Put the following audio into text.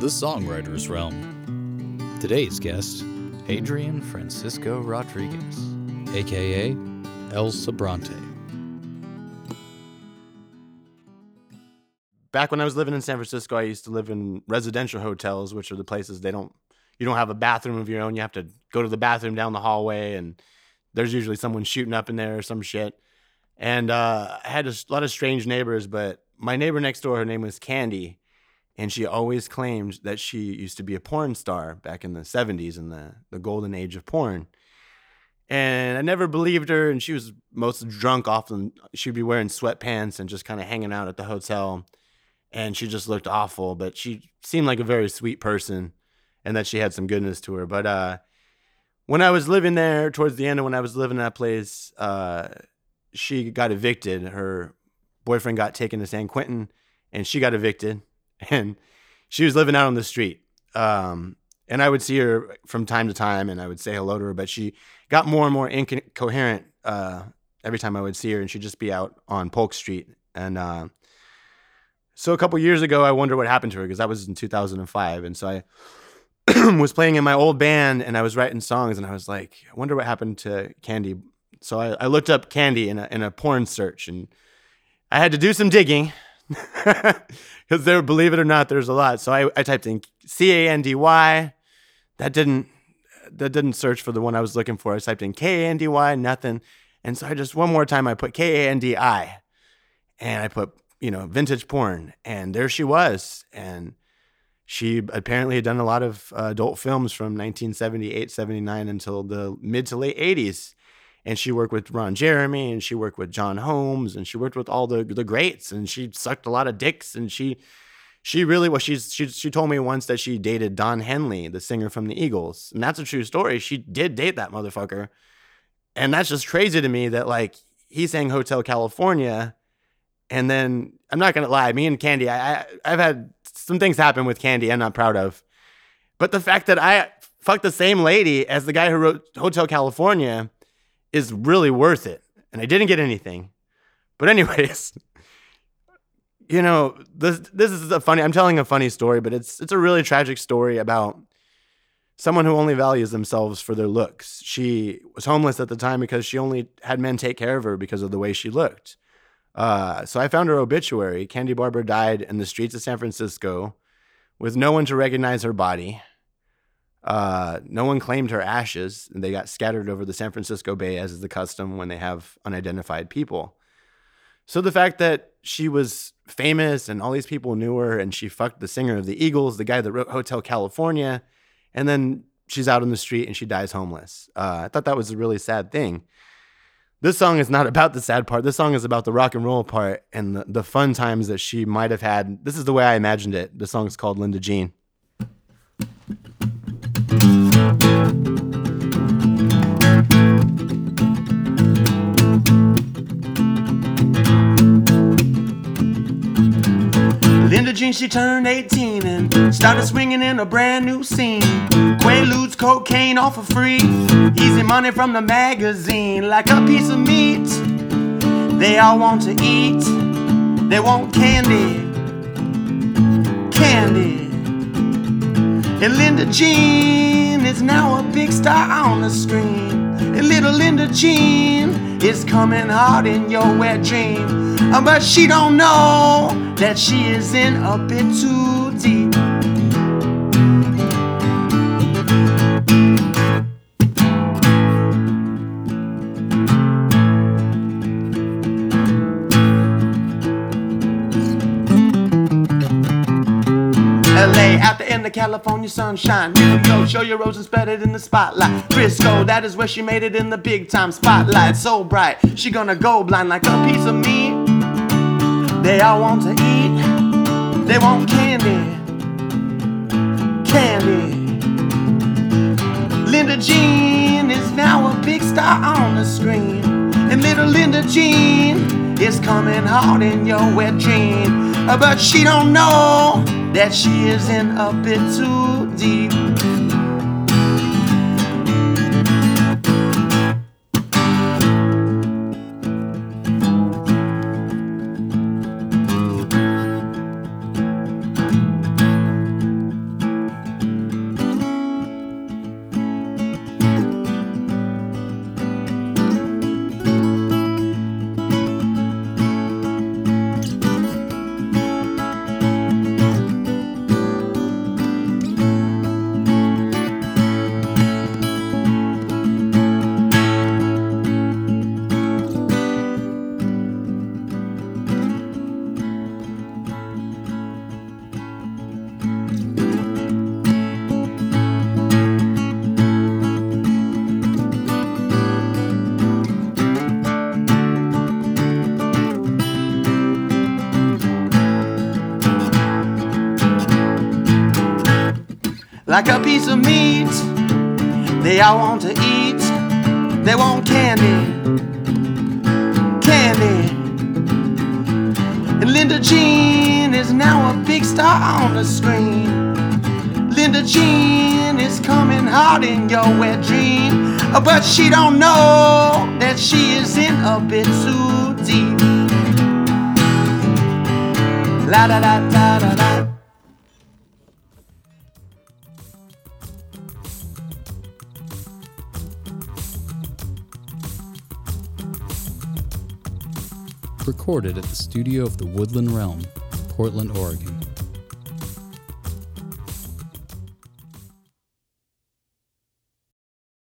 The Songwriter's Realm. Today's guest, Adrian Francisco Rodriguez, aka El Sobrante. Back when I was living in San Francisco, I used to live in residential hotels, which are the places they don't, you don't have a bathroom of your own. You have to go to the bathroom down the hallway, and there's usually someone shooting up in there or some shit. And uh, I had a lot of strange neighbors, but my neighbor next door, her name was Candy, and she always claimed that she used to be a porn star back in the 70s in the, the golden age of porn. And I never believed her, and she was most drunk often. She'd be wearing sweatpants and just kind of hanging out at the hotel. And she just looked awful, but she seemed like a very sweet person and that she had some goodness to her. But uh, when I was living there, towards the end of when I was living in that place, uh, she got evicted. Her boyfriend got taken to San Quentin, and she got evicted and she was living out on the street. Um, and I would see her from time to time, and I would say hello to her, but she got more and more incoherent uh, every time I would see her, and she'd just be out on Polk Street. And uh, so a couple years ago, I wonder what happened to her because that was in 2005, and so I was playing in my old band, and I was writing songs, and I was like, I wonder what happened to Candy. So I, I looked up Candy in a, in a porn search, and I had to do some digging because there, believe it or not, there's a lot. So I, I typed in C A N D Y. That didn't that didn't search for the one I was looking for. I typed in K A N D Y, nothing. And so I just one more time I put K A N D I, and I put you know vintage porn, and there she was, and she apparently had done a lot of uh, adult films from 1978, 79 until the mid to late 80s and she worked with Ron Jeremy and she worked with John Holmes and she worked with all the the greats and she sucked a lot of dicks and she she really was she's she she told me once that she dated Don Henley, the singer from the Eagles. And that's a true story. She did date that motherfucker. And that's just crazy to me that like he sang Hotel California and then I'm not gonna lie, me and Candy, I, I I've had some things happen with Candy I'm not proud of. But the fact that I fucked the same lady as the guy who wrote Hotel California is really worth it. And I didn't get anything. But anyways, you know, this this is a funny I'm telling a funny story, but it's it's a really tragic story about someone who only values themselves for their looks. She was homeless at the time because she only had men take care of her because of the way she looked. Uh, so I found her obituary. Kandi Barbour died in the streets of San Francisco with no one to recognize her body. Uh, no one claimed her ashes, and they got scattered over the San Francisco Bay, as is the custom when they have unidentified people. So the fact that she was famous and all these people knew her, and she fucked the singer of the Eagles, the guy that wrote Hotel California, and then she's out on the street and she dies homeless. Uh, I thought that was a really sad thing. This song is not about the sad part. This song is about the rock and roll part and the, the fun times that she might have had. This is the way I imagined it. The song is called Linda Jean. Linda Jean, she turned 18 and started swinging in a brand new scene. Quaaludes, cocaine, all for free. Easy money from the magazine, like a piece of meat. They all want to eat. They want candy, candy. And Linda Jean is now a big star on the screen. And little Linda Jean is coming hard in your wet dream. Uh, But she don't know that she is in a bit too deep. The California sunshine. New York, show your roses better than the spotlight. Frisco, that is where she made it in the big time spotlight. So bright, she gonna go blind like a piece of meat. They all want to eat, they want candy, candy. Linda Jean is now a big star on the screen. And little Linda Jean is coming hard in your wet dream. But she don't know that she is in a bit too deep. Like a piece of meat. They all want to eat. They want candy, candy. And Linda Jean is now a big star on the screen. Linda Jean is coming hard in your wet dream, but she don't know that she is in a bit too deep. La da da da. Recorded at the studio of the Woodland Realm, Portland, Oregon.